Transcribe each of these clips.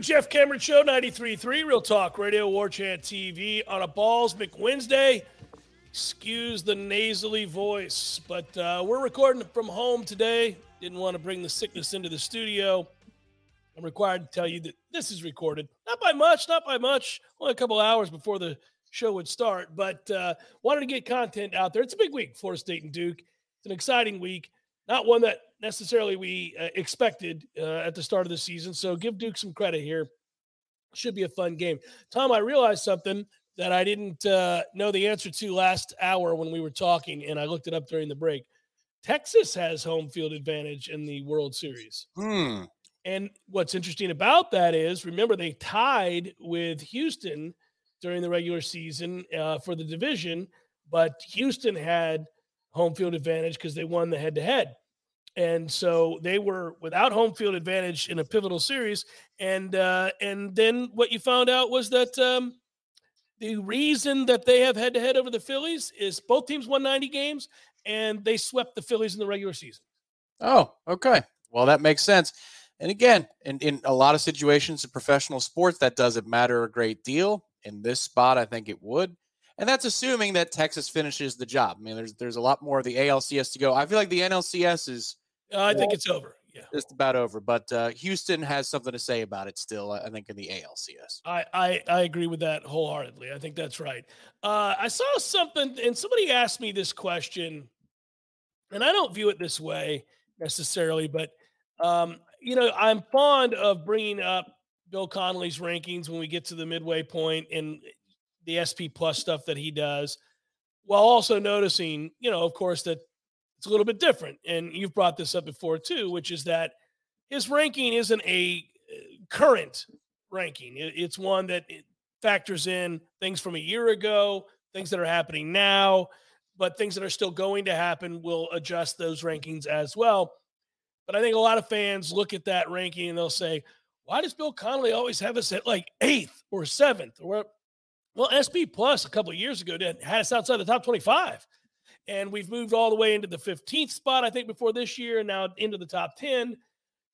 Jeff Cameron Show, 93.3, Real Talk Radio, Warchant TV on a Balls McWednesday. Excuse the nasally voice, but uh, we're recording from home today. Didn't want to bring the sickness into the studio. I'm required to tell you that this is recorded. Not by much, not by much. Only a couple hours before the show would start, but uh, wanted to get content out there. It's a big week, Florida State and Duke. It's an exciting week, not one that necessarily we uh, expected uh, at the start of the season. So give Duke some credit here. Should be a fun game. Tom, I realized something that I didn't uh, know the answer to last hour when we were talking, and I looked it up during the break. Texas has home field advantage in the World Series. Hmm. And what's interesting about that is, remember, they tied with Houston during the regular season uh, for the division, but Houston had home field advantage because they won the head to head. And so they were without home field advantage in a pivotal series. And uh, and then what you found out was that um, the reason that they have head to head over the Phillies is both teams won 90 games and they swept the Phillies in the regular season. Oh, okay. Well, that makes sense. And again, in, in a lot of situations in professional sports, that doesn't matter a great deal. In this spot, I think it would. And that's assuming that Texas finishes the job. I mean, there's there's a lot more of the ALCS to go. I feel like the NLCS is Uh, I think it's over. Yeah. just about over, but uh, Houston has something to say about it still. I think in the ALCS. I, I I agree with that wholeheartedly. I think that's right. Uh, I saw something, and somebody asked me this question, and I don't view it this way necessarily, but um, you know, I'm fond of bringing up Bill Connolly's rankings when we get to the midway point and the SP Plus stuff that he does, while also noticing, you know, of course, that it's a little bit different. And you've brought this up before too, which is that his ranking isn't a uh, current ranking. It's one that factors in things from a year ago, things that are happening now, but things that are still going to happen will adjust those rankings as well. But I think a lot of fans look at that ranking and they'll say, why does Bill Connolly always have us at like eighth or seventh? Or well, SP Plus a couple years ago did had us outside the top 25. And we've moved all the way into the 15th spot, I think, before this year, and now into the top 10.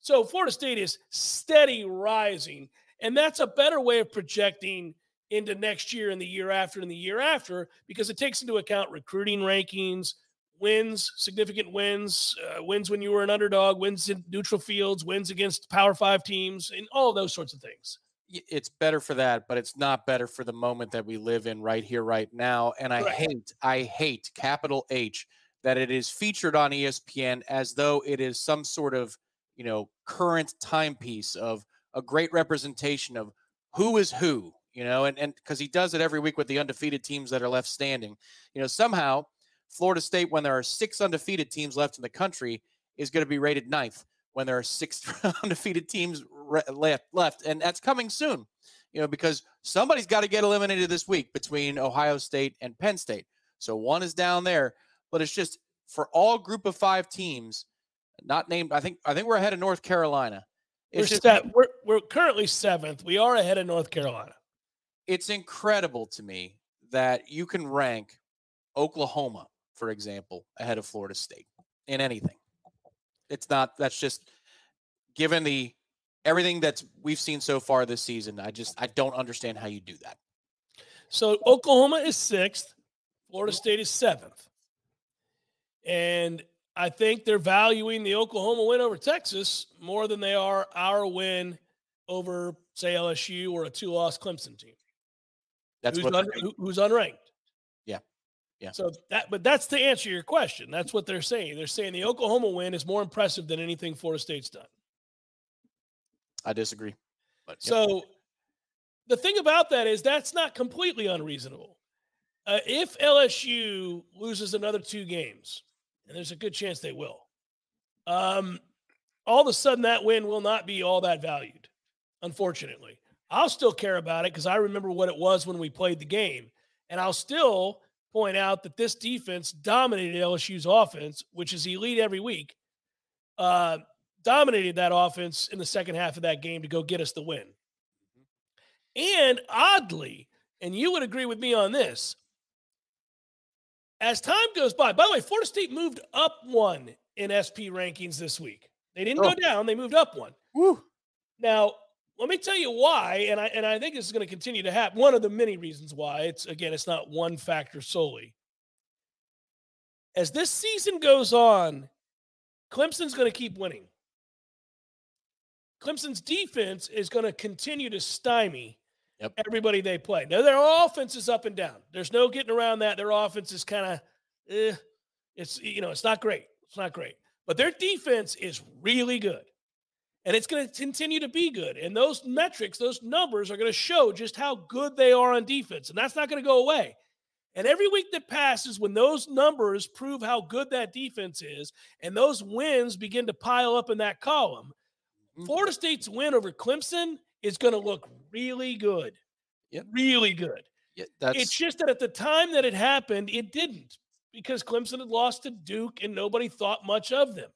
So Florida State is steady rising. And that's a better way of projecting into next year and the year after and the year after because it takes into account recruiting rankings, wins, significant wins, uh, wins when you were an underdog, wins in neutral fields, wins against Power Five teams, and all those sorts of things. It's better for that, but it's not better for the moment that we live in right here, right now. And I Right. hate, I hate capital H that it is featured on ESPN as though it is some sort of, you know, current timepiece of a great representation of who is who, you know, and and because he does it every week with the undefeated teams that are left standing. You know, somehow Florida State, when there are six undefeated teams left in the country, is going to be rated ninth when there are six undefeated teams left left, and that's coming soon. You know, because somebody's got to get eliminated this week between Ohio State and Penn State. So one is down there, but it's just for all group of five teams, not named. I think I think we're ahead of North Carolina. It's we're, just, set, we're we're currently seventh. We are ahead of North Carolina. It's incredible to me that you can rank Oklahoma, for example, ahead of Florida State in anything. It's not. That's just given the everything that we've seen so far this season. I just I don't understand how you do that. So Oklahoma is sixth, Florida State is seventh, and I think they're valuing the Oklahoma win over Texas more than they are our win over, say, LSU or a two-loss Clemson team. That's who's, un- who's unranked. Yeah, yeah. So that, but that's to answer your question. That's what they're saying. They're saying the Oklahoma win is more impressive than anything Florida State's done. I disagree. But so the thing about that is that's not completely unreasonable. Uh, if LSU loses another two games, and there's a good chance they will. Um, all of a sudden, that win will not be all that valued, unfortunately. I'll still care about it because I remember what it was when we played the game. And I'll still point out that this defense dominated LSU's offense, which is elite every week, uh, dominated that offense in the second half of that game to go get us the win. Mm-hmm. And oddly, and you would agree with me on this, as time goes by, by the way, Florida State moved up one in SP rankings this week. They didn't oh. go down, they moved up one. Woo. Now, let me tell you why, and I and I think this is going to continue to happen. One of the many reasons why. It's again, it's not one factor solely. As this season goes on, Clemson's going to keep winning. Clemson's defense is going to continue to stymie Yep. Everybody they play. Now their offense is up and down. There's no getting around that. Their offense is kind of, eh, it's you know, it's not great. It's not great. But their defense is really good. And it's going to continue to be good. And those metrics, those numbers are going to show just how good they are on defense. And that's not going to go away. And every week that passes, when those numbers prove how good that defense is, and those wins begin to pile up in that column. Mm-hmm. Florida State's win over Clemson is going to look really good. Yep. Really good. Yeah, that's... It's just that at the time that it happened, it didn't because Clemson had lost to Duke and nobody thought much of them.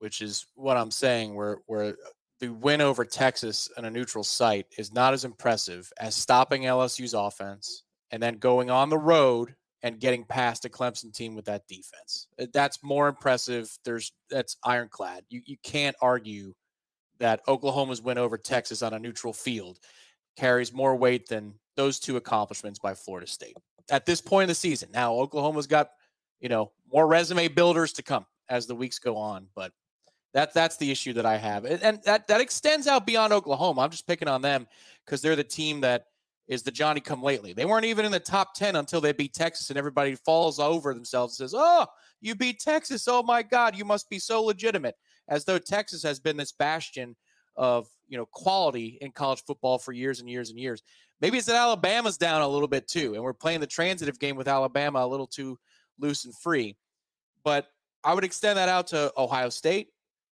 Which is what I'm saying, where where the win over Texas on a neutral site is not as impressive as stopping LSU's offense and then going on the road and getting past a Clemson team with that defense. That's more impressive. There's that's ironclad. You you can't argue that Oklahoma's win over Texas on a neutral field carries more weight than those two accomplishments by Florida State at this point in the season. Now, Oklahoma's got, you know, more resume builders to come as the weeks go on, but that that's the issue that I have. And, that that extends out beyond Oklahoma. I'm just picking on them because they're the team that is the Johnny come lately. They weren't even in the top 10 until they beat Texas and everybody falls over themselves and says, "Oh, you beat Texas. Oh my god, you must be so legitimate." As though Texas has been this bastion of you know quality in college football for years and years and years. Maybe it's that Alabama's down a little bit too, and we're playing the transitive game with Alabama a little too loose and free. But I would extend that out to Ohio State.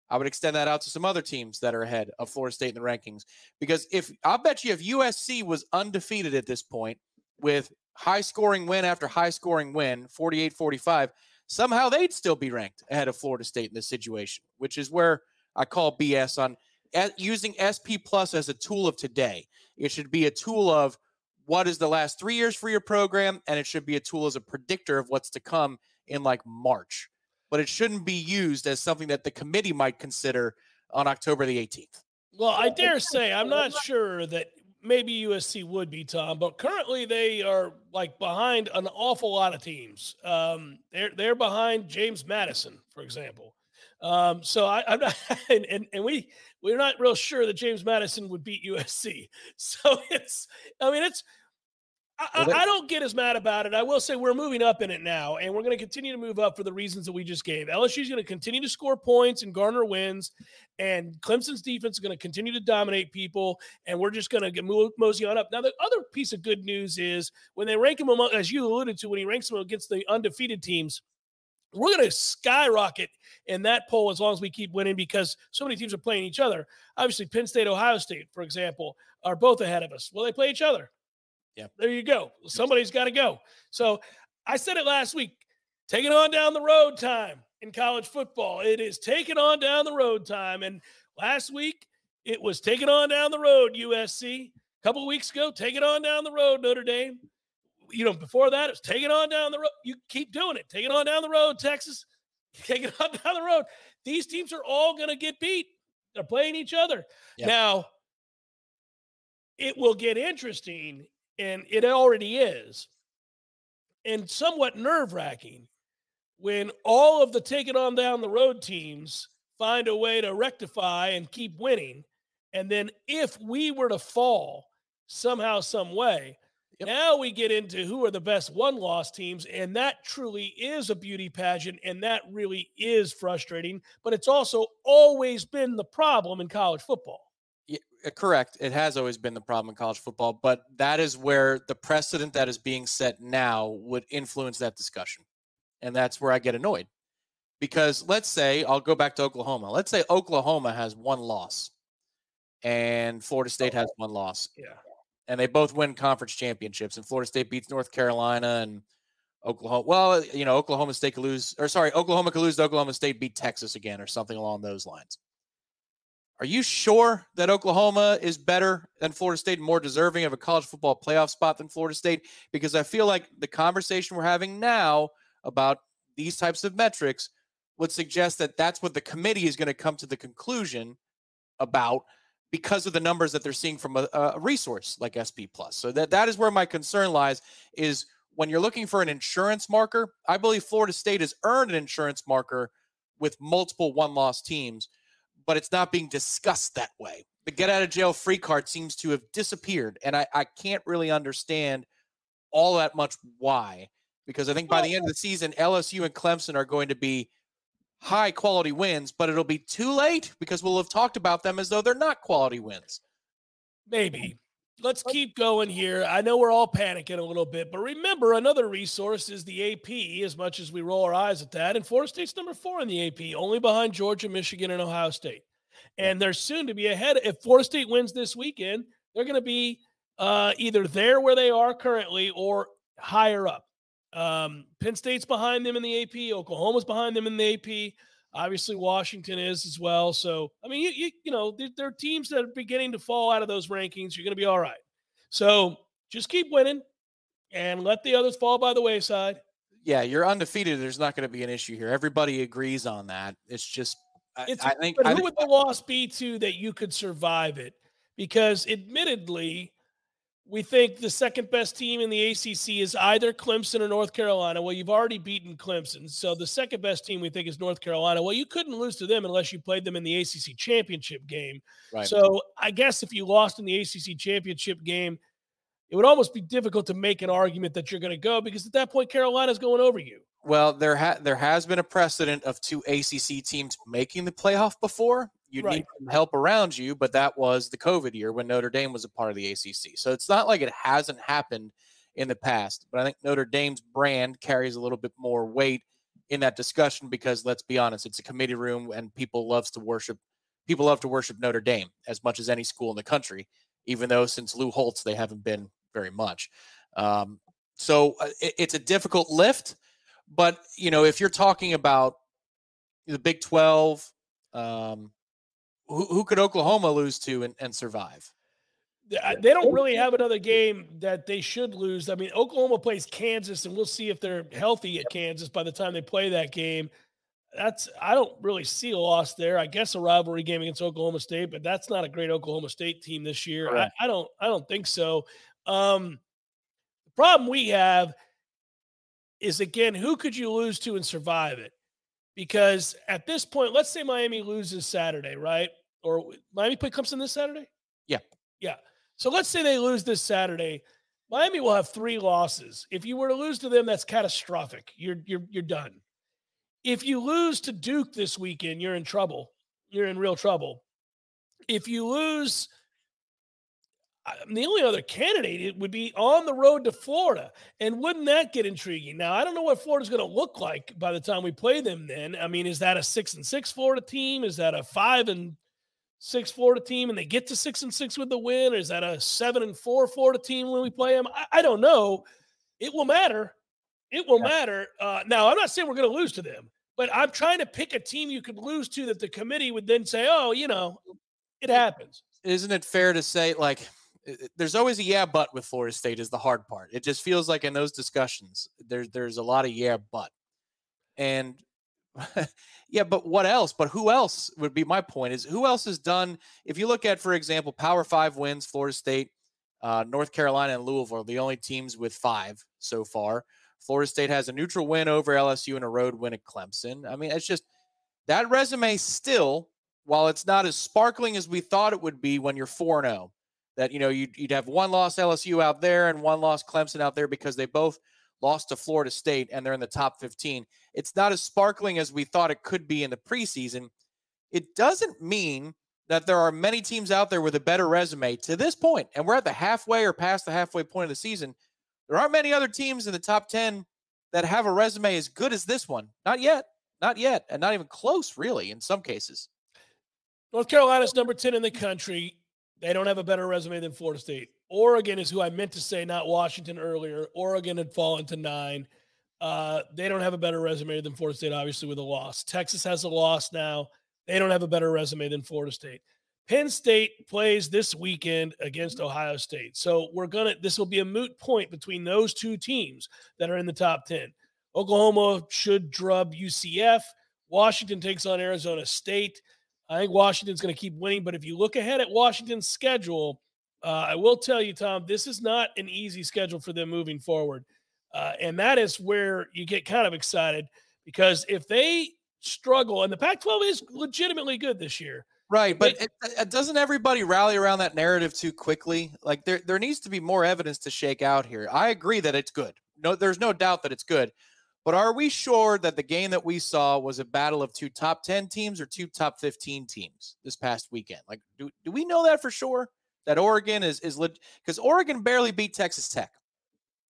I would extend that out to some other teams that are ahead of Florida State in the rankings. Because if I'll bet you if USC was undefeated at this point with high scoring win after high scoring win, 48 45, somehow they'd still be ranked ahead of Florida State in this situation, which is where I call BS on using SP Plus as a tool of today. It should be a tool of what is the last three years for your program, and it should be a tool as a predictor of what's to come in like March. But it shouldn't be used as something that the committee might consider on October the 18th. Well, I dare say I'm not sure that maybe USC would be Tom, but currently they are like behind an awful lot of teams. Um, they're they're behind James Madison, for example. Um, so I, am not, and, and, and we we're not real sure that James Madison would beat USC. So it's, I mean, it's I, I, don't get as mad about it. I will say we're moving up in it now, and we're going to continue to move up for the reasons that we just gave. LSU is going to continue to score points and garner wins, and Clemson's defense is going to continue to dominate people, and we're just going to get mosey on up. Now, the other piece of good news is when they rank him among, as you alluded to, when he ranks them against the undefeated teams, we're going to skyrocket in that poll as long as we keep winning because so many teams are playing each other. Obviously, Penn State, Ohio State, for example, are both ahead of us. Well, they play each other. Yeah. There you go. Somebody's got to go. So I said it last week. Taking on down the road time in college football. It is taking on down the road time. And last week, it was taking on down the road, USC. A couple of weeks ago, taking on down the road, Notre Dame. You know, before that, it was taking on down the road. You keep doing it. Taking on down the road, Texas. Taking on down the road. These teams are all going to get beat. They're playing each other. Yep. Now, it will get interesting, and it already is, and somewhat nerve wracking when all of the take it on down the road teams find a way to rectify and keep winning. And then if we were to fall somehow, some way, Yep. now we get into who are the best one loss teams. And that truly is a beauty pageant. And that really is frustrating. But it's also always been the problem in college football. Uh, correct. It has always been the problem in college football, but that is where the precedent that is being set now would influence that discussion. And that's where I get annoyed. Because let's say, I'll go back to Oklahoma. Let's say Oklahoma has one loss and Florida State has one loss, Yeah. and they both win conference championships, and Florida State beats North Carolina and Oklahoma. Well, you know, Oklahoma State could lose, or sorry, Oklahoma could lose to Oklahoma State, beat Texas again, or something along those lines. Are you sure that Oklahoma is better than Florida State and more deserving of a college football playoff spot than Florida State? Because I feel like the conversation we're having now about these types of metrics would suggest that that's what the committee is going to come to the conclusion about because of the numbers that they're seeing from a, a resource like SP Plus. So that that is where my concern lies is when you're looking for an insurance marker, I believe Florida State has earned an insurance marker with multiple one-loss teams, but it's not being discussed that way. The get out of jail free card seems to have disappeared, and I, I can't really understand all that much why. Because I think by the end of uh the season, LSU and Clemson are going to be high quality wins, but it'll be too late because we'll have talked about them as though they're not quality wins. Maybe. Let's keep going here. I know we're all panicking a little bit, but remember another resource is the AP, as much as we roll our eyes at that. And Florida State's number four in the AP, only behind Georgia, Michigan, and Ohio State. And they're soon to be ahead. If Florida State wins this weekend, they're going to be uh, either there where they are currently or higher up. Um, Penn State's behind them in the AP. Oklahoma's behind them in the AP. Obviously, Washington is as well. So, I mean, you you, you know, there, there are teams that are beginning to fall out of those rankings. You're going to be all right. So, just keep winning and let the others fall by the wayside. Yeah, you're undefeated. There's not going to be an issue here. Everybody agrees on that. It's just, I, It's, I think, but I who think would the loss be to that you could survive it? Because admittedly, we think the second best team in the ACC is either Clemson or North Carolina. Well, you've already beaten Clemson. So the second best team we think is North Carolina. Well, you couldn't lose to them unless you played them in the ACC championship game. right. So I guess if you lost in the ACC championship game, it would almost be difficult to make an argument that you're going to go because at that point, Carolina's going over you. Well, there ha- there has been a precedent of two ACC teams making the playoff before. You Right. need some help around you, but that was the COVID year when Notre Dame was a part of the ACC. So it's not like it hasn't happened in the past. But I think Notre Dame's brand carries a little bit more weight in that discussion because let's be honest, it's a committee room and people loves to worship people love to worship Notre Dame as much as any school in the country, even though since Lou Holtz they haven't been very much. Um, so uh, it- it's a difficult lift. But you know, if you're talking about the Big Twelve, um, who, who could Oklahoma lose to and, and survive? They don't really have another game that they should lose. I mean, Oklahoma plays Kansas, and we'll see if they're healthy at Kansas by the time they play that game. That's I don't really see a loss there. I guess a rivalry game against Oklahoma State, but that's not a great Oklahoma State team this year. I, I don't I don't think so. Um, the problem we have is again, who could you lose to and survive it? Because at this point, let's say Miami loses Saturday, right? Or Miami play Clemson this Saturday. Yeah. Yeah. So let's say they lose this Saturday. Miami will have three losses. If you were to lose to them, that's catastrophic. You're you're you're done. If you lose to Duke this weekend, you're in trouble. You're in real trouble. If you lose, the only other candidate it would be on the road to Florida. And wouldn't that get intriguing? Now, I don't know what Florida's going to look like by the time we play them then. I mean, is that a six and six Florida team? Is that a five and six Florida team and they get to six and six with the win? Or is that a seven and four Florida team when we play them? I, I don't know. It will matter. It will yeah. matter. Uh, now, I'm not saying we're going to lose to them, but I'm trying to pick a team you could lose to that the committee would then say, oh, you know, it happens. Isn't it fair to say, like, there's always a yeah but with Florida State is the hard part. It just feels like in those discussions there's there's a lot of yeah but. And yeah, but what else? But who else would be my point is who else has done if you look at for example Power 5 wins Florida State, uh, North Carolina and Louisville are the only teams with 5 so far. Florida State has a neutral win over LSU and a road win at Clemson. I mean, it's just that resume still while it's not as sparkling as we thought it would be when you're 4 0 that you know you'd, you'd have one loss LSU out there and one loss Clemson out there because they both lost to Florida State and they're in the top 15. It's not as sparkling as we thought it could be in the preseason. It doesn't mean that there are many teams out there with a better resume to this point. and we're at the halfway or past the halfway point of the season. There aren't many other teams in the top 10 that have a resume as good as this one. Not yet. Not yet. And not even close, really, in some cases. North Carolina's number 10 in the country. They don't have a better resume than Florida State. Oregon is who I meant to say, not Washington earlier. Oregon had fallen to nine. Uh, they don't have a better resume than Florida State, obviously, with a loss. Texas has a loss now. They don't have a better resume than Florida State. Penn State plays this weekend against Ohio State. So we're going to, this will be a moot point between those two teams that are in the top 10. Oklahoma should drub UCF. Washington takes on Arizona State. I think Washington's going to keep winning. But if you look ahead at Washington's schedule, uh, I will tell you, Tom, this is not an easy schedule for them moving forward. Uh, and that is where you get kind of excited because if they struggle, and the Pac 12 is legitimately good this year. Right, but it, it, doesn't everybody rally around that narrative too quickly? Like there, there needs to be more evidence to shake out here. I agree that it's good. No, there's no doubt that it's good. But are we sure that the game that we saw was a battle of two top 10 teams or two top 15 teams this past weekend? Like, do, do we know that for sure? That Oregon is, is because Oregon barely beat Texas Tech.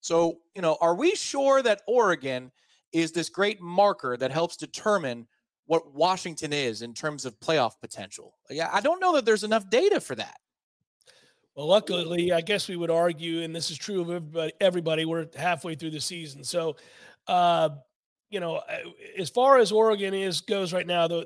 So, you know, are we sure that Oregon is this great marker that helps determine what Washington is in terms of playoff potential? Yeah, I don't know that there's enough data for that. Well, luckily, I guess we would argue, and this is true of everybody, everybody we're halfway through the season. So uh, you know, uh, as far as Oregon is goes right now, though,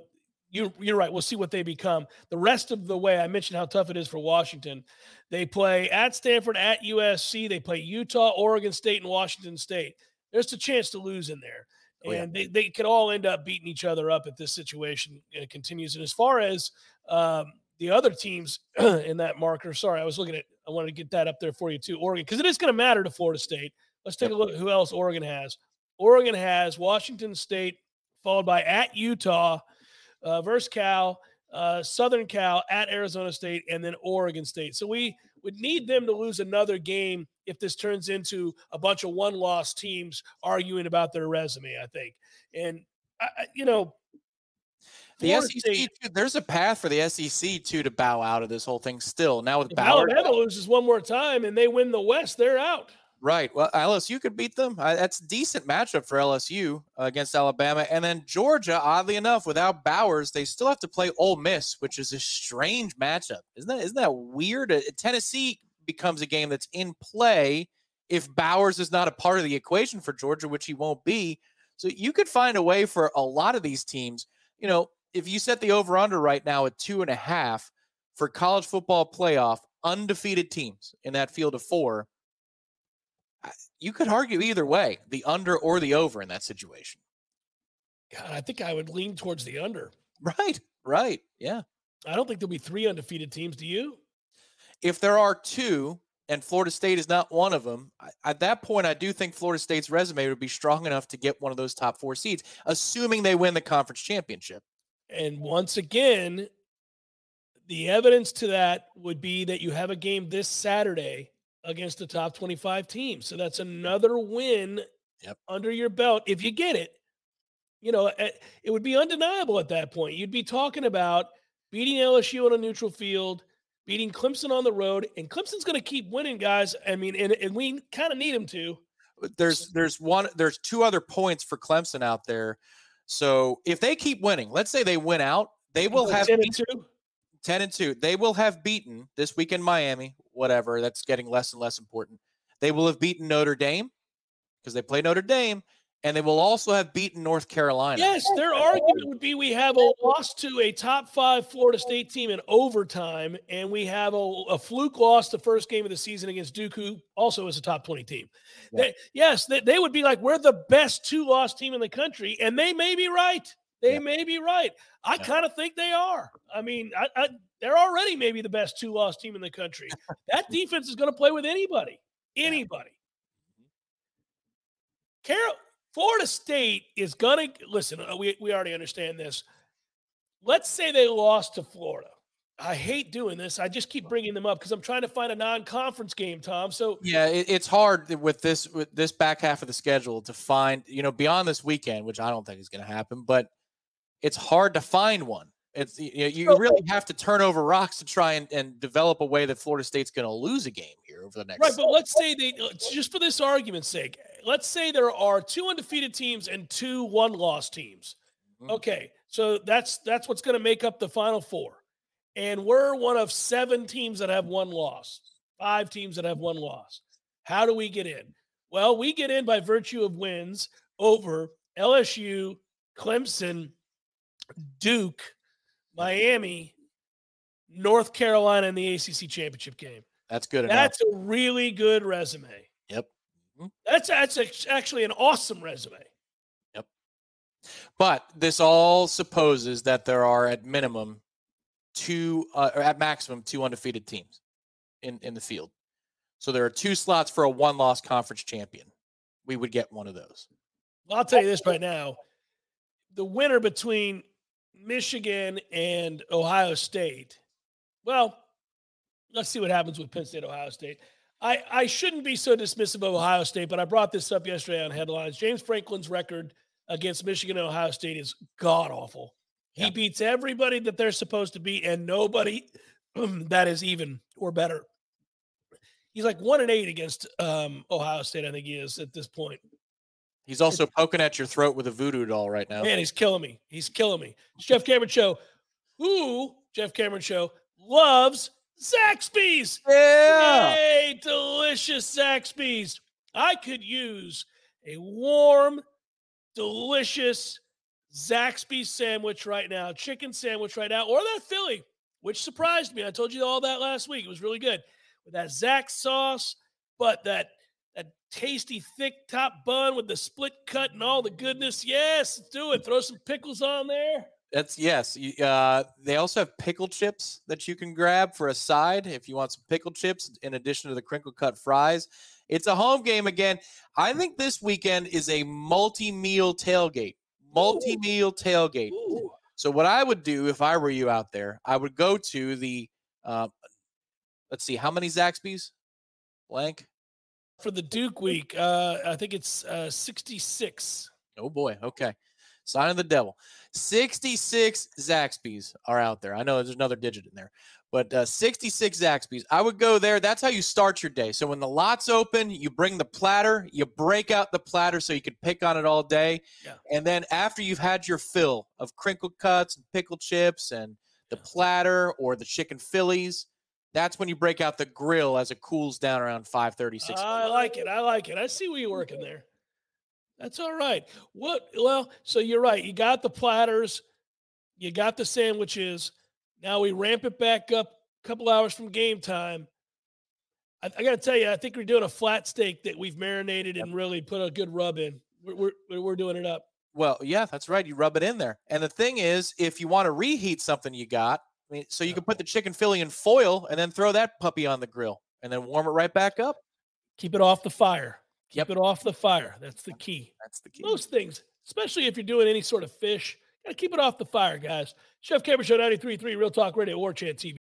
you, you're right. We'll see what they become. The rest of the way, I mentioned how tough it is for Washington. They play at Stanford, at USC. They play Utah, Oregon State, and Washington State. There's a chance to lose in there. Oh, and they, they could all end up beating each other up if this situation uh, continues. And as far as um, the other teams in that marker, sorry, I was looking at, I wanted to get that up there for you too, Oregon, because it is going to matter to Florida State. Let's take yep. a look at who else Oregon has. Oregon has Washington State, followed by at Utah, uh, versus Cal, uh, Southern Cal, at Arizona State, and then Oregon State. So we would need them to lose another game if this turns into a bunch of one loss teams arguing about their resume, I think. And, I, you know, the Florida SEC, State, too, there's a path for the SEC too to bow out of this whole thing. Still, now with if Ballard, Alabama loses one more time and they win the West, they're out. Right. Well, LSU could beat them. that's a decent matchup for LSU uh, against Alabama. And then Georgia, oddly enough, without Bowers, they still have to play Ole Miss, which is a strange matchup. Isn't that isn't that weird? Uh, Tennessee becomes a game that's in play if Bowers is not a part of the equation for Georgia, which he won't be. So you could find a way for a lot of these teams. You know, if you set the over under right now at two and a half for college football playoff, undefeated teams in that field of four you could argue either way, the under or the over in that situation. God, I think I would lean towards the under. Right, right. Yeah. I don't think there'll be three undefeated teams. Do you? If there are two, and Florida State is not one of them, at that point, I do think Florida State's resume would be strong enough to get one of those top four seeds, assuming they win the conference championship. And once again, the evidence to that would be that you have a game this Saturday against the top 25 teams. So that's another win yep. under your belt if you get it. You know, eh, it would be undeniable at that point. You'd be talking about beating LSU on a neutral field, beating Clemson on the road, and Clemson's going to keep winning, guys. I mean, and, and we kind of need them to. There's there's one there's two other points for Clemson out there. So if they keep winning, let's say they win out, they will have 10 and 2. 10 and 2. They will have beaten this week in Miami, whatever, that's getting less and less important. They will have beaten Notre Dame because they play Notre Dame, and they will also have beaten North Carolina. Yes, their argument would be we have a loss to a top five Florida State team in overtime, and we have a, a fluke loss the first game of the season against Duke, who also is a top 20 team. Yeah. They, yes, they, they would be like, we're the best two loss team in the country, and they may be right. They Yeah. may be right. I Yeah. kind of think they are. I mean, I, I, they're already maybe the best two loss team in the country. that defense is going to play with anybody. Anybody. Carol, Florida State is going to listen. uh, We, we already understand this. Let's say they lost to Florida. I hate doing this. I just keep bringing them up because I'm trying to find a non-conference game, Tom. So Yeah, it, it's hard with this with this back half of the schedule to find, you know, beyond this weekend, which I don't think is going to happen, but it's hard to find one. It's you, know, you really have to turn over rocks to try and, and develop a way that Florida State's going to lose a game here over the next. right, but let's say they uh, just for this argument's sake, let's say there are two undefeated teams and two one-loss teams. Mhm. Okay, so that's that's what's going to make up the final four, and we're one of seven teams that have one loss, five teams that have one loss. How do we get in? Well, we get in by virtue of wins over LSU, Clemson, Duke, Miami, North Carolina in the ACC championship game. That's good enough. That's a really good resume. Yep. Mhm. That's that's act- actually an awesome resume. Yep. But this all supposes that there are at minimum two, uh, or at maximum two undefeated teams in in the field. So there are two slots for a one-loss conference champion. We would get one of those. Well, I'll tell you this right now: the winner between Michigan and Ohio State. Well, let's see what happens with Penn State, Ohio State. I, I shouldn't be so dismissive of Ohio State, but I brought this up yesterday on headlines. James Franklin's record against Michigan and Ohio State is god awful. He Yeah. beats everybody that they're supposed to beat, and nobody that is even or better. He's like one and eight against um, Ohio State. I think he is at this point. He's also poking at your throat with a voodoo doll right now. Man, he's killing me. He's killing me. It's Jeff Cameron Show. Who, Jeff Cameron Show, loves Zaxby's. Yeah. Hey, delicious Zaxby's. I could use a warm, delicious Zaxby's sandwich right now, chicken sandwich right now, or that Philly, which surprised me. I told you all that last week. It was really good with that Zax sauce, but that that tasty thick top bun with the split cut and all the goodness. Yes, do it. Throw some pickles on there. That's yes. Uh, they also have pickle chips that you can grab for a side if you want some pickle chips in addition to the crinkle cut fries. It's a home game again. I think this weekend is a multi meal tailgate. Multi meal tailgate. Ooh. So what I would do if I were you out there, I would go to the. Uh, let's see, how many Zaxby's? Blank. For the Duke week, uh, I think it's uh, 66. Oh boy. Okay. Sign of the devil. 66 Zaxby's are out there. I know there's another digit in there, but uh, 66 Zaxby's. I would go there. That's how you start your day. So when the lot's open, you bring the platter, you break out the platter so you can pick on it all day. Yeah. And then after you've had your fill of crinkle cuts and pickle chips and the platter or the chicken Phillies, that's when you break out the grill as it cools down around 5:30, 6. I like it. I like it. I see where you're working there. That's all right. What? Well, so you're right. You got the platters, you got the sandwiches. Now we ramp it back up a couple hours from game time. I, I got to tell you, I think we're doing a flat steak that we've marinated and really put a good rub in. We're, we're, we're doing it up. Well, yeah, that's right. You rub it in there. And the thing is, if you want to reheat something you got, I mean, so you can put the chicken Philly in foil and then throw that puppy on the grill and then warm it right back up. Keep it off the fire. Keep Yep. it off the fire. That's the key. That's the key. Most things, especially if you're doing any sort of fish, gotta keep it off the fire, guys. Jeff Cameron Show 93.3 Real Talk Radio Warchant TV.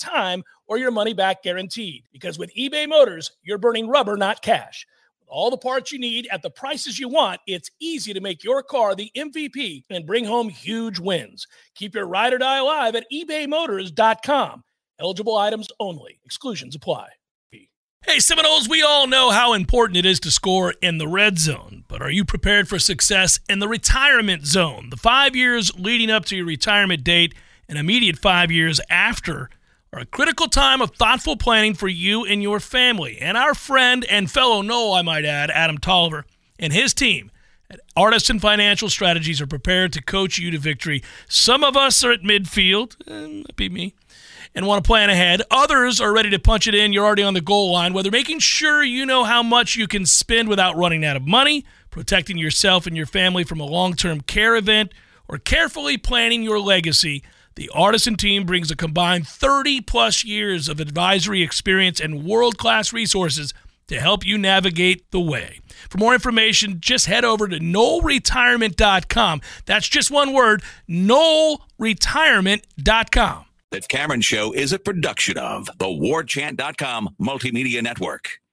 time or your money back guaranteed. Because with eBay Motors, you're burning rubber, not cash. With all the parts you need at the prices you want, it's easy to make your car the MVP and bring home huge wins. Keep your ride or die alive at ebaymotors.com. Eligible items only, exclusions apply. Hey, Seminoles, we all know how important it is to score in the red zone, but are you prepared for success in the retirement zone? The five years leading up to your retirement date and immediate five years after are a critical time of thoughtful planning for you and your family. And our friend and fellow Nole, I might add, Adam Tolliver, and his team at Artisan Financial Strategies are prepared to coach you to victory. Some of us are at midfield, and that'd be me, and want to plan ahead. Others are ready to punch it in. You're already on the goal line, whether making sure you know how much you can spend without running out of money, protecting yourself and your family from a long term care event, or carefully planning your legacy. The Artisan team brings a combined 30 plus years of advisory experience and world class resources to help you navigate the way. For more information, just head over to noelretirement.com. That's just one word, noelretirement.com. The Cameron Show is a production of the warchant.com multimedia network.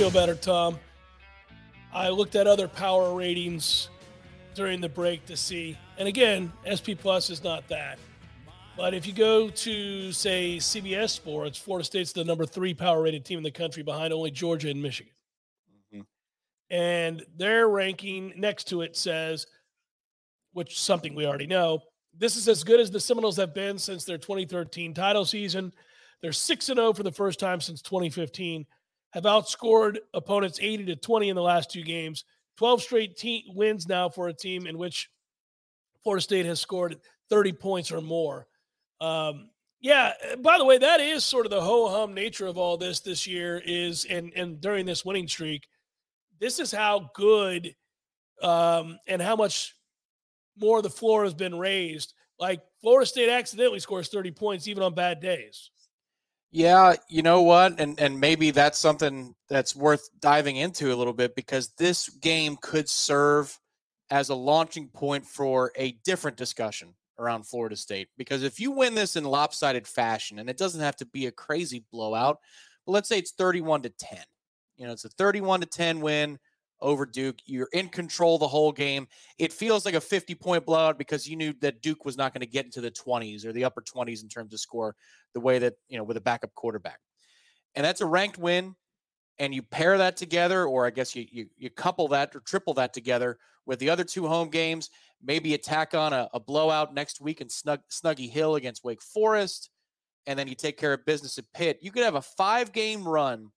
feel better, Tom. I looked at other power ratings during the break to see, and again, SP Plus is not that. But if you go to, say, CBS Sports, Florida State's the number three power rated team in the country behind only Georgia and Michigan. Mm-hmm. And their ranking next to it says, which is something we already know, this is as good as the Seminoles have been since their 2013 title season. They're 6 and 0 for the first time since 2015, have outscored opponents 80 to 20 in the last two games, 12 straight te- wins now for a team in which Florida State has scored 30 points or more. Um, yeah, by the way, that is sort of the ho hum nature of all this this year is and and during this winning streak, this is how good um, and how much more the floor has been raised. Like Florida State accidentally scores 30 points even on bad days. Yeah, you know what? And and maybe that's something that's worth diving into a little bit because this game could serve as a launching point for a different discussion around Florida State. Because if you win this in lopsided fashion, and it doesn't have to be a crazy blowout, but let's say it's 31 to 10. You know, it's a 31 to 10 win over Duke. You're in control the whole game. It feels like a 50 point blowout because you knew that Duke was not going to get into the 20s or the upper 20s in terms of score the way that, you know, with a backup quarterback. And that's a ranked win. And you pair that together, or I guess you, you, you couple that or triple that together with the other two home games, maybe attack on a, a blowout next week in Snug, Snuggy Hill against Wake Forest. And then you take care of business at Pitt. You could have a five game run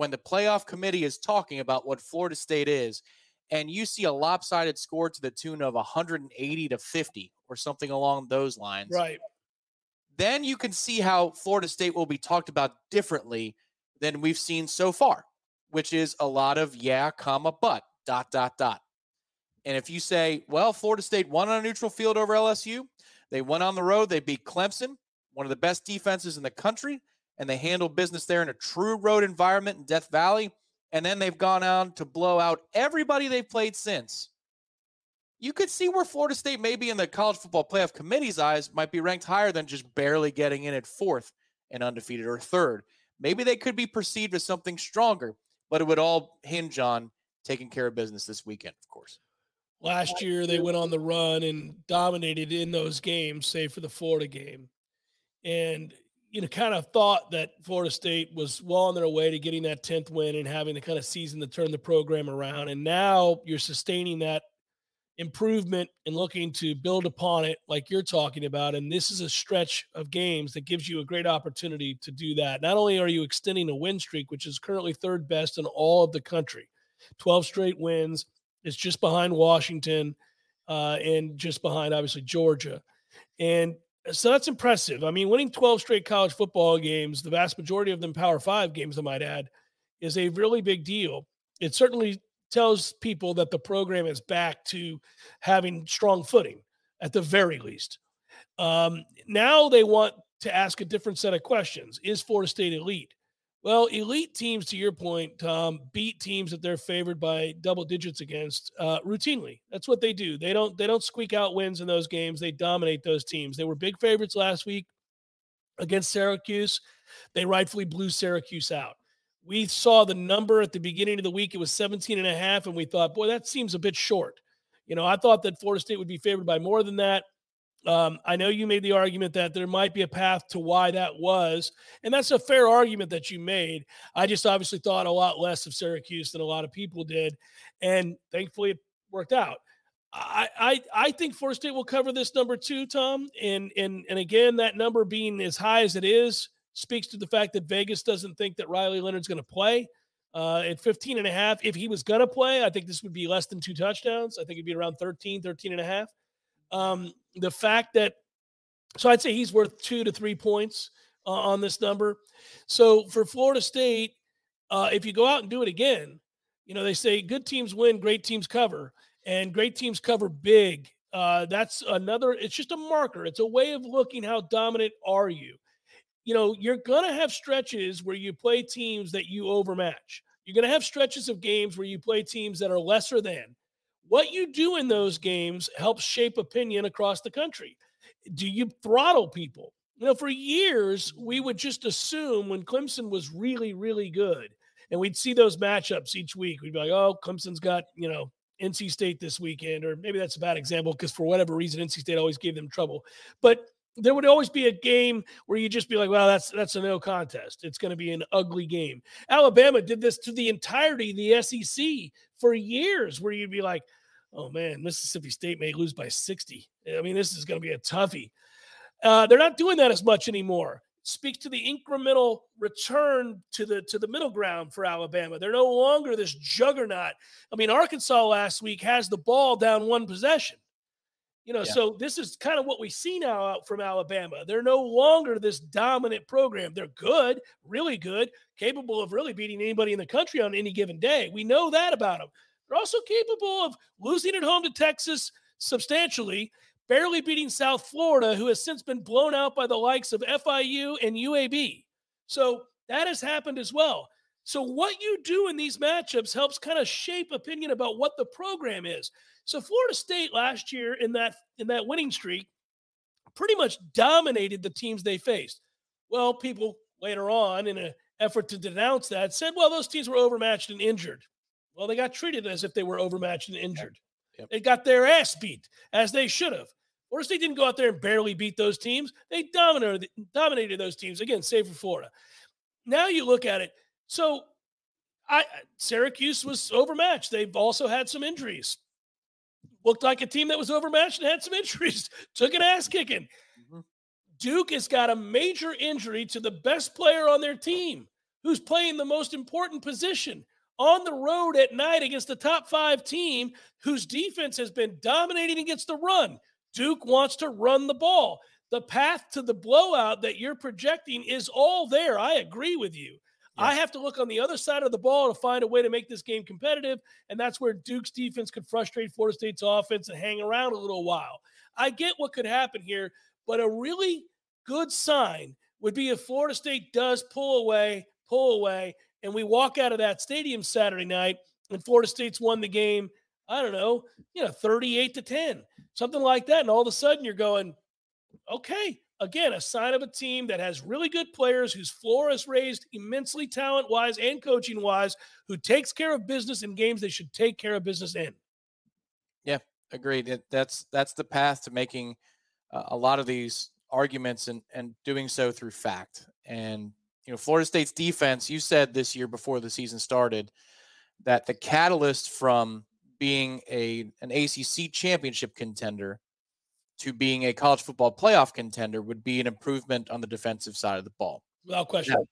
when the playoff committee is talking about what Florida State is, and you see a lopsided score to the tune of 180 to 50 or something along those lines, Right. then you can see how Florida State will be talked about differently than we've seen so far, which is a lot of yeah, comma, but dot, dot, dot. And if you say, well, Florida State won on a neutral field over LSU, they went on the road, they beat Clemson, one of the best defenses in the country, and they handled business there in a true road environment in Death Valley. And then they've gone on to blow out everybody they've played since. You could see where Florida State, maybe in the college football playoff committee's eyes, might be ranked higher than just barely getting in at fourth and undefeated or third. Maybe they could be perceived as something stronger, but it would all hinge on taking care of business this weekend, of course. Last year, they went on the run and dominated in those games, save for the Florida game. And, you know, kind of thought that Florida State was well on their way to getting that 10th win and having the kind of season to turn the program around. And now you're sustaining that improvement and looking to build upon it like you're talking about. And this is a stretch of games that gives you a great opportunity to do that. Not only are you extending a win streak, which is currently third best in all of the country, 12 straight wins it's just behind Washington uh, and just behind, obviously, Georgia. And so that's impressive. I mean, winning 12 straight college football games, the vast majority of them Power Five games, I might add, is a really big deal. It certainly tells people that the program is back to having strong footing at the very least. Um, now they want to ask a different set of questions. Is Florida State elite? Well, elite teams, to your point, Tom, beat teams that they're favored by double digits against uh, routinely. That's what they do. They don't they don't squeak out wins in those games. They dominate those teams. They were big favorites last week against Syracuse. They rightfully blew Syracuse out. We saw the number at the beginning of the week. It was 17 and a half, and we thought, boy, that seems a bit short. You know, I thought that Florida State would be favored by more than that. Um, I know you made the argument that there might be a path to why that was, and that's a fair argument that you made. I just obviously thought a lot less of Syracuse than a lot of people did, and thankfully it worked out. I I, I think Florida State will cover this number two, Tom, and and and again that number being as high as it is speaks to the fact that Vegas doesn't think that Riley Leonard's going to play. Uh, at 15 and a half, if he was going to play, I think this would be less than two touchdowns. I think it'd be around 13, 13 and a half. Um, the fact that, so I'd say he's worth two to three points uh, on this number. So for Florida State, uh, if you go out and do it again, you know, they say good teams win, great teams cover, and great teams cover big. Uh, that's another, it's just a marker. It's a way of looking how dominant are you. You know, you're to have stretches where you play teams that you overmatch. You're to have stretches of games where you play teams that are lesser than. What you do in those games helps shape opinion across the country. Do you throttle people? You know, for years, we would just assume when Clemson was really, really good, and we'd see those matchups each week. We'd be like, oh, Clemson's got, you know, NC State this weekend, or maybe that's a bad example because for whatever reason, NC State always gave them trouble. But there would always be a game where you'd just be like, well, that's that's a no contest. It's going to be an ugly game. Alabama did this to the entirety of the SEC for years, where you'd be like, oh man, Mississippi State may lose by 60. I mean, this is going to be a toughie. Uh, they're not doing that as much anymore. Speaks to the incremental return to the to the middle ground for Alabama. They're no longer this juggernaut. I mean, Arkansas last week has the ball down one possession. You know, yeah. so this is kind of what we see now out from Alabama. They're no longer this dominant program. They're good, really good, capable of really beating anybody in the country on any given day. We know that about them. They're also capable of losing at home to Texas substantially, barely beating South Florida, who has since been blown out by the likes of FIU and UAB. So that has happened as well. So what you do in these matchups helps kind of shape opinion about what the program is. So Florida State last year in that in that winning streak pretty much dominated the teams they faced. Well, people later on in an effort to denounce that said, well, those teams were overmatched and injured. Well, they got treated as if they were overmatched and injured. Yep. They got their ass beat as they should have. Florida State didn't go out there and barely beat those teams. They dominated dominated those teams again, save for Florida. Now you look at it. So, I Syracuse was overmatched. They've also had some injuries. Looked like a team that was overmatched and had some injuries. Took an ass kicking. Mm-hmm. Duke has got a major injury to the best player on their team, who's playing the most important position on the road at night against the top five team whose defense has been dominating against the run. Duke wants to run the ball. The path to the blowout that you're projecting is all there. I agree with you. Yeah. I have to look on the other side of the ball to find a way to make this game competitive. And that's where Duke's defense could frustrate Florida State's offense and hang around a little while. I get what could happen here, but a really good sign would be if Florida State does pull away, pull away, and we walk out of that stadium Saturday night and Florida State's won the game, I don't know, you know, 38 to 10, something like that. And all of a sudden you're going, okay, again, a sign of a team that has really good players whose floor is raised immensely talent wise and coaching wise, who takes care of business in games they should take care of business in. Yeah, Agreed. That's that's the path to making uh, a lot of these arguments and and doing so through fact. And you know, Florida State's defense. You said this year before the season started that the catalyst from being a an ACC championship contender to being a college football playoff contender would be an improvement on the defensive side of the ball. Without question. Now,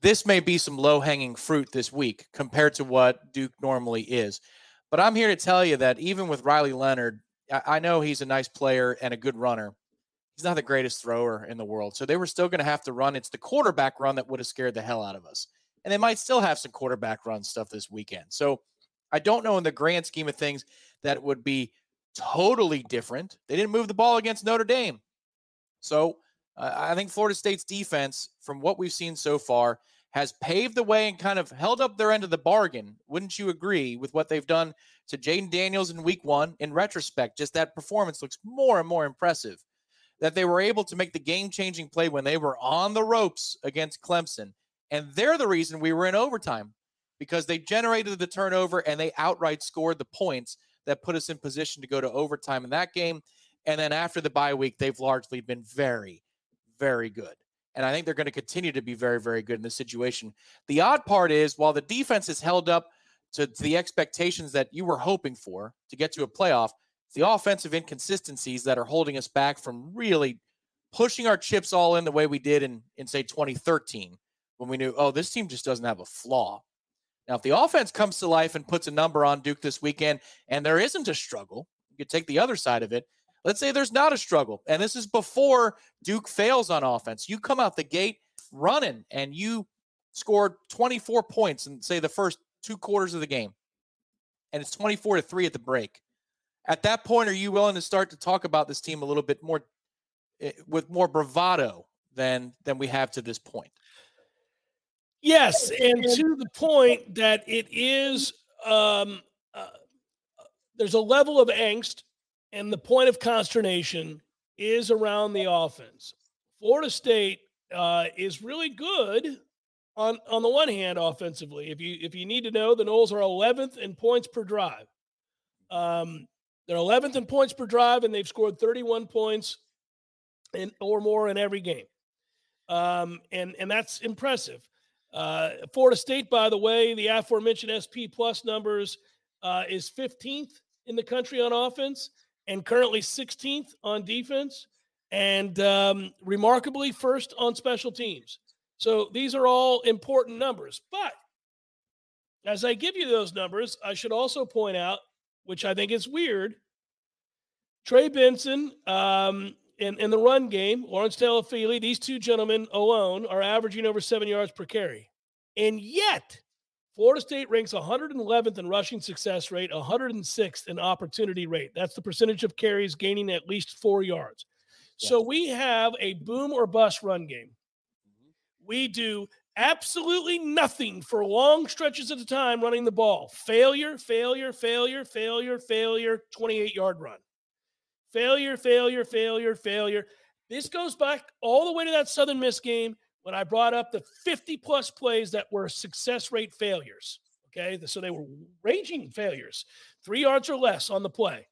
this may be some low hanging fruit this week compared to what Duke normally is. But I'm here to tell you that even with Riley Leonard, I, I know he's a nice player and a good runner. He's not the greatest thrower in the world. So they were still going to have to run. It's the quarterback run that would have scared the hell out of us. And they might still have some quarterback run stuff this weekend. So I don't know in the grand scheme of things that would be totally different. They didn't move the ball against Notre Dame. So uh, I think Florida State's defense, from what we've seen so far, has paved the way and kind of held up their end of the bargain. Wouldn't you agree with what they've done to Jayden Daniels in week one? In retrospect, just that performance looks more and more impressive. That they were able to make the game changing play when they were on the ropes against Clemson. And they're the reason we were in overtime because they generated the turnover and they outright scored the points that put us in position to go to overtime in that game. And then after the bye week, they've largely been very, very good. And I think they're going to continue to be very, very good in this situation. The odd part is while the defense has held up to, to the expectations that you were hoping for to get to a playoff, the offensive inconsistencies that are holding us back from really pushing our chips all in the way we did in, in say 2013 when we knew, oh, this team just doesn't have a flaw. Now, if the offense comes to life and puts a number on Duke this weekend, and there isn't a struggle, you could take the other side of it. Let's say there's not a struggle, and this is before Duke fails on offense. You come out the gate running, and you scored 24 points in, say, the first two quarters of the game, and it's 24 to 3 at the break. At that point, are you willing to start to talk about this team a little bit more eh, with more bravado than than we have to this point? Yes, and to the point that it is, um, uh, there's a level of angst, and the point of consternation is around the offense. Florida State uh, is really good on on the one hand offensively. If you if you need to know, the Noles are 11th in points per drive. Um, they're 11th in points per drive, and they've scored 31 points in, or more in every game. Um, and and that's impressive. Uh, Florida State, by the way, the aforementioned SP plus numbers uh, is 15th in the country on offense and currently 16th on defense, and um, remarkably first on special teams. So these are all important numbers. But as I give you those numbers, I should also point out, which I think is weird, Trey Benson um, in, in the run game, Lawrence Toafili, these two gentlemen alone are averaging over seven yards per carry. And yet, Florida State ranks 111th in rushing success rate, 106th in opportunity rate. That's the percentage of carries gaining at least four yards. So we have a boom or bust run game. Mm-hmm. We do absolutely nothing for long stretches at a time running the ball. Failure, failure, failure, failure, failure, 28 yard run. Failure, failure, failure, failure. This goes back all the way to that Southern Miss game when I brought up the 50 plus plays that were success rate failures. Okay. So they were raging failures, three yards or less on the play.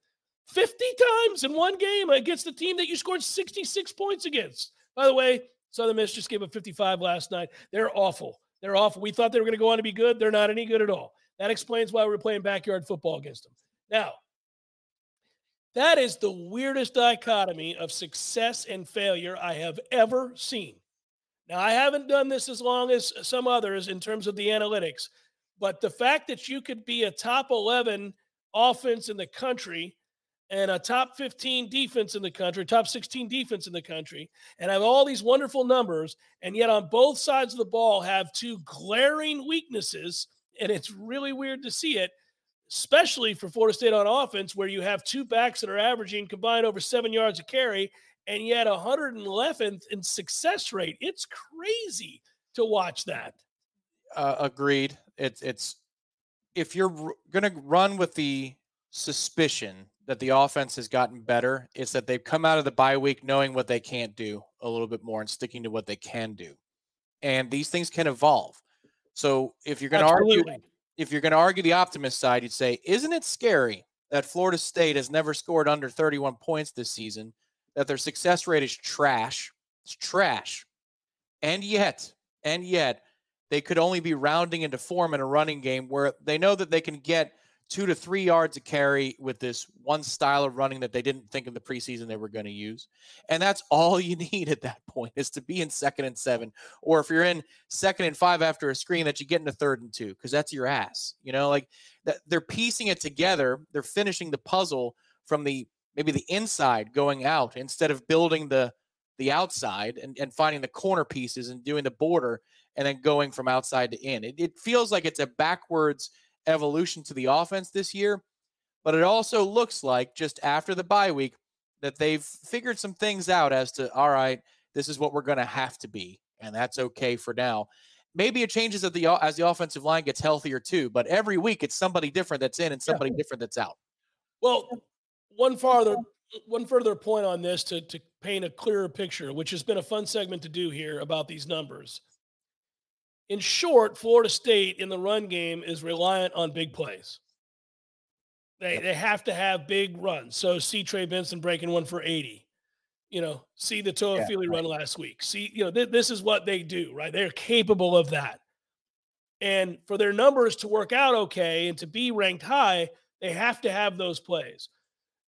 50 times in one game against the team that you scored 66 points against. By the way, Southern Miss just gave a 55 last night. They're awful. They're awful. We thought they were going to go on to be good. They're not any good at all. That explains why we're playing backyard football against them. Now, that is the weirdest dichotomy of success and failure I have ever seen. Now, I haven't done this as long as some others in terms of the analytics, but the fact that you could be a top 11 offense in the country and a top 15 defense in the country, top 16 defense in the country, and have all these wonderful numbers, and yet on both sides of the ball have two glaring weaknesses, and it's really weird to see it especially for Florida State on offense, where you have two backs that are averaging combined over seven yards a carry, and yet 111th in success rate. It's crazy to watch that. Uh, agreed. It's it's if you're going to run with the suspicion that the offense has gotten better, it's that they've come out of the bye week knowing what they can't do a little bit more and sticking to what they can do. And these things can evolve. So if you're going to argue if you're going to argue the optimist side, you'd say, isn't it scary that Florida State has never scored under 31 points this season, that their success rate is trash. It's trash. And yet, and yet, they could only be rounding into form in a running game where they know that they can get two to three yards a carry with this one style of running that they didn't think in the preseason they were going to use. And that's all you need at that point is to be in second and seven. Or if you're in second and five after a screen, that you get into third and two, because that's your ass. You know, like that they're piecing it together. They're finishing the puzzle from the maybe the inside going out instead of building the the outside and, and finding the corner pieces and doing the border and then going from outside to in. It, it feels like it's a backwards evolution to the offense this year, but it also looks like just after the bye week that they've figured some things out as to, all right, this is what we're going to have to be, and that's okay for now. Maybe it changes as the as the offensive line gets healthier too, but every week it's somebody different that's in and somebody yeah. different that's out. Well, one farther one further point on this to to paint a clearer picture, which has been a fun segment to do here about these numbers. In short, Florida State in the run game is reliant on big plays. They they have to have big runs. So see Trey Benson breaking one for 80. You know, see the Toa yeah, Feely right. run last week. See, you know, th- this is what they do, right? They're capable of that. And for their numbers to work out okay and to be ranked high, they have to have those plays.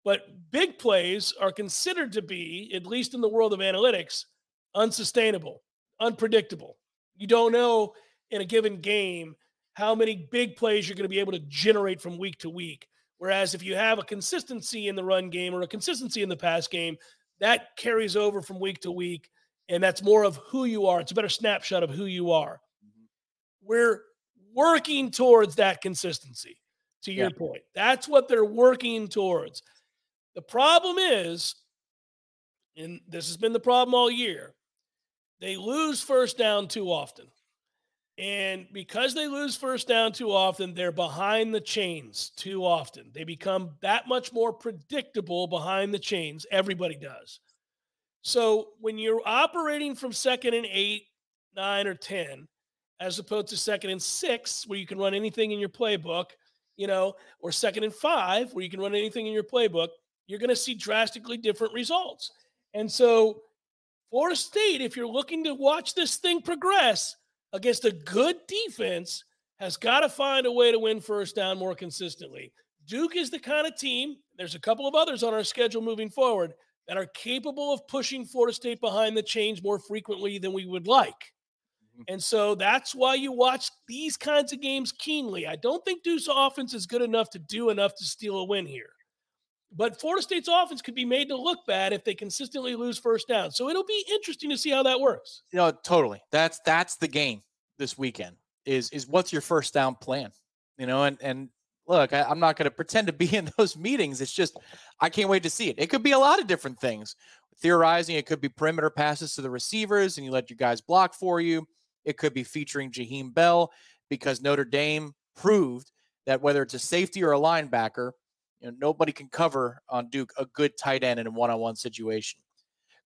But big plays are considered to be, at least in the world of analytics, unsustainable, unpredictable. You don't know in a given game how many big plays you're going to be able to generate from week to week. Whereas if you have a consistency in the run game or a consistency in the pass game, that carries over from week to week. And that's more of who you are. It's a better snapshot of who you are. Mm-hmm. We're working towards that consistency, to your yeah. point. That's what they're working towards. The problem is, and this has been the problem all year, they lose first down too often. And because they lose first down too often, they're behind the chains too often. They become that much more predictable behind the chains. Everybody does. So when you're operating from second and eight, nine, or 10, as opposed to second and six, where you can run anything in your playbook, you know, or second and five, where you can run anything in your playbook, you're going to see drastically different results. And so Florida State, if you're looking to watch this thing progress against a good defense, has got to find a way to win first down more consistently. Duke is the kind of team, there's a couple of others on our schedule moving forward that are capable of pushing Florida State behind the chains more frequently than we would like. Mm-hmm. And so that's why you watch these kinds of games keenly. I don't think Duke's offense is good enough to do enough to steal a win here. But Florida State's offense could be made to look bad if they consistently lose first down. So it'll be interesting to see how that works. You know, totally. That's that's the game this weekend. Is is what's your first down plan? You know, and and look, I, am not going to pretend to be in those meetings. It's just I can't wait to see it. It could be a lot of different things. Theorizing, it could be perimeter passes to the receivers, and you let your guys block for you. It could be featuring Jaheim Bell because Notre Dame proved that whether it's a safety or a linebacker, you know, nobody can cover on Duke a good tight end in a one-on-one situation.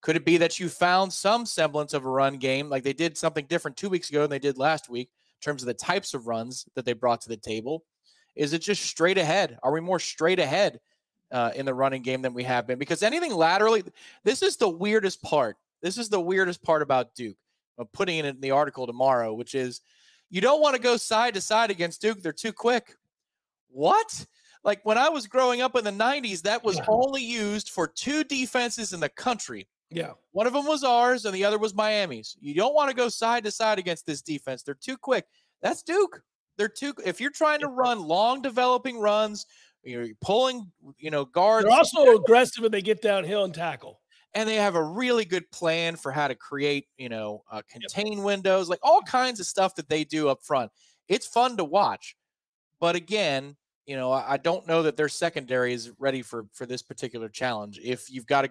Could it be that you found some semblance of a run game, like they did something different two weeks ago than they did last week, in terms of the types of runs that they brought to the table? Is it just straight ahead? Are we more straight ahead uh, in the running game than we have been? Because anything laterally, this is the weirdest part. This is the weirdest part about Duke. I'm putting it in the article tomorrow, which is you don't want to go side to side against Duke. They're too quick. What? Like when I was growing up in the 90s, that was yeah. only used for two defenses in the country. Yeah. One of them was ours and the other was Miami's. You don't want to go side to side against this defense. They're too quick. That's Duke. They're too if you're trying to run long developing runs, you're pulling, you know, guards. They're also aggressive when they get downhill and tackle. And they have a really good plan for how to create, you know, uh, contain yep. windows, like all kinds of stuff that they do up front. It's fun to watch. But again, you know, I don't know that their secondary is ready for for this particular challenge. If you've got a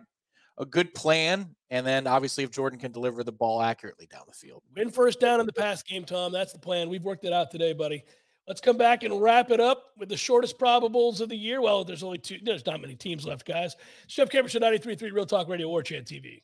a good plan, and then obviously if Jordan can deliver the ball accurately down the field. Win first down in the pass game, Tom. That's the plan. We've worked it out today, buddy. Let's come back and wrap it up with the shortest probables of the year. Well, there's only two. There's not many teams left, guys. Jeff Cameron, 93.3 Real Talk Radio, Warchant TV.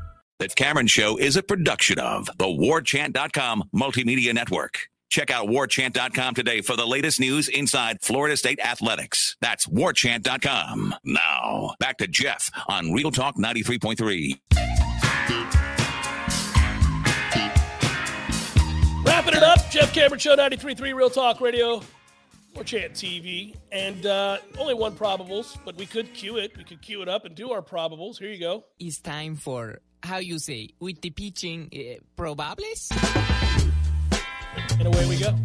The Cameron Show is a production of the WarChant.com Multimedia Network. Check out WarChant.com today for the latest news inside Florida State athletics. That's WarChant.com. Now, back to Jeff on Real Talk 93.3. Wrapping it up, Jeff Cameron Show 93.3 Real Talk Radio, Warchant TV. And uh, only one probables, but we could cue it. We could cue it up and do our probables. Here you go. It's time for how you say with the pitching uh, probables. And away we go.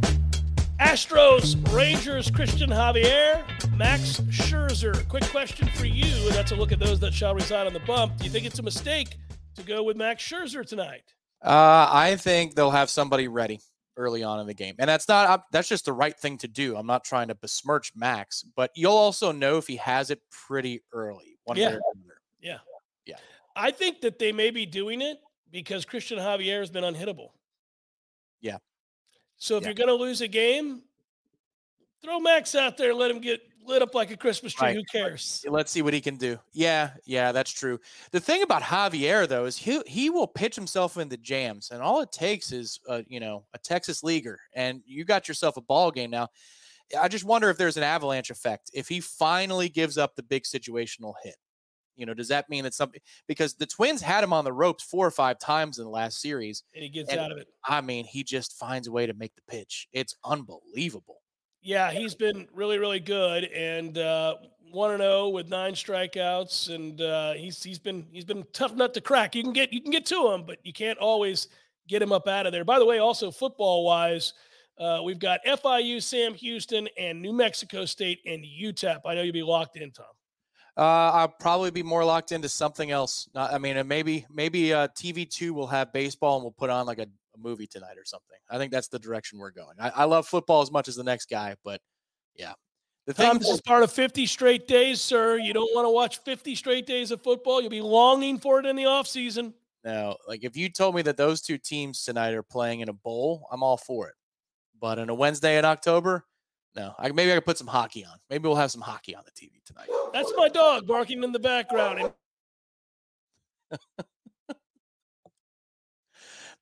Astros, Rangers, Cristian Javier, Max Scherzer. Quick question for you, and that's a look at those that shall reside on the bump. Do you think it's a mistake to go with Max Scherzer tonight? Uh, I think they'll have somebody ready early on in the game, and that's not uh, that's just the right thing to do. I'm not trying to besmirch Max, but you'll also know if he has it pretty early. One Yeah. way or another. Yeah. I think that they may be doing it because Cristian Javier has been unhittable. Yeah. So if Yeah. you're going to lose a game, throw Max out there and let him get lit up like a Christmas tree. Right. Who cares? Let's see what he can do. Yeah, yeah, that's true. The thing about Javier though is he he will pitch himself into jams, and all it takes is uh, you know a Texas leaguer, and you got yourself a ball game now. I just wonder if there's an avalanche effect if he finally gives up the big situational hit. You know, does that mean that something because the Twins had him on the ropes four or five times in the last series? And he gets And- out of it. I mean, he just finds a way to make the pitch. It's unbelievable. Yeah, he's been really, really good, and uh, one and zero with nine strikeouts, and uh, he's he's been he's been a tough nut to crack. You can get you can get to him, but you can't always get him up out of there. By the way, also football wise, uh, we've got FIU, Sam Houston, and New Mexico State and UTEP. I know you'll be locked in, Tom. Uh, I'll probably be more locked into something else. Not, I mean, uh, maybe maybe uh, TV two will have baseball and we'll put on like a, a movie tonight or something. I think that's the direction we're going. I, I love football as much as the next guy, but yeah, the Tom, thing this is part of 50 straight days, sir. You don't want to watch 50 straight days of football. You'll be longing for it in the offseason. no, like if you told me that those two teams tonight are playing in a bowl, I'm all for it. But on a Wednesday in October, no. I, maybe I could put some hockey on. Maybe we'll have some hockey on the TV tonight. That's my dog barking in the background.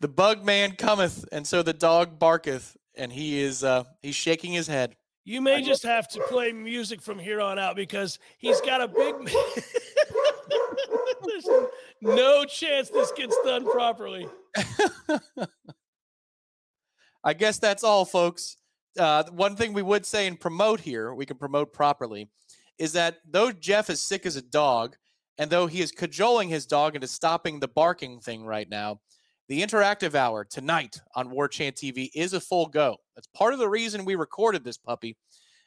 The bug man cometh, and so the dog barketh, and he is uh he's shaking his head. You may just have to play music from here on out because he's got a big. There's no chance this gets done properly. I guess that's all, folks. Uh, one thing we would say and promote here, we can promote properly, is that though Jeff is sick as a dog, and though he is cajoling his dog into stopping the barking thing right now, the interactive hour tonight on Warchant TV is a full go. That's part of the reason we recorded this puppy,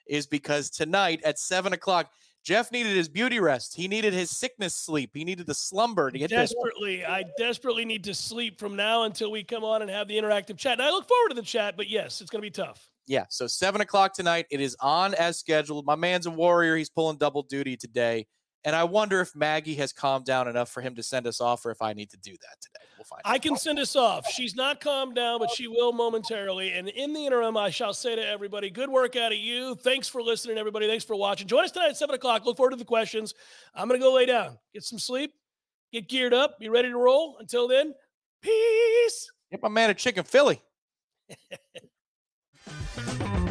is because tonight at seven o'clock, Jeff needed his beauty rest. He needed his sickness sleep. He needed the slumber to get. Desperately, I desperately need to sleep from now until we come on and have the interactive chat. And I look forward to the chat, but yes, it's going to be tough. Yeah, so seven o'clock tonight. It is on as scheduled. My man's a warrior. He's pulling double duty today. And I wonder if Maggie has calmed down enough for him to send us off or if I need to do that today. We'll find I out. can send us off. She's not calmed down, but she will momentarily. And in the interim, I shall say to everybody, good work out of you. Thanks for listening, everybody. Thanks for watching. Join us tonight at 7 o'clock. Look forward to the questions. I'm going to go lay down, get some sleep, get geared up, be ready to roll. Until then, peace. Get my man a chicken Philly. Música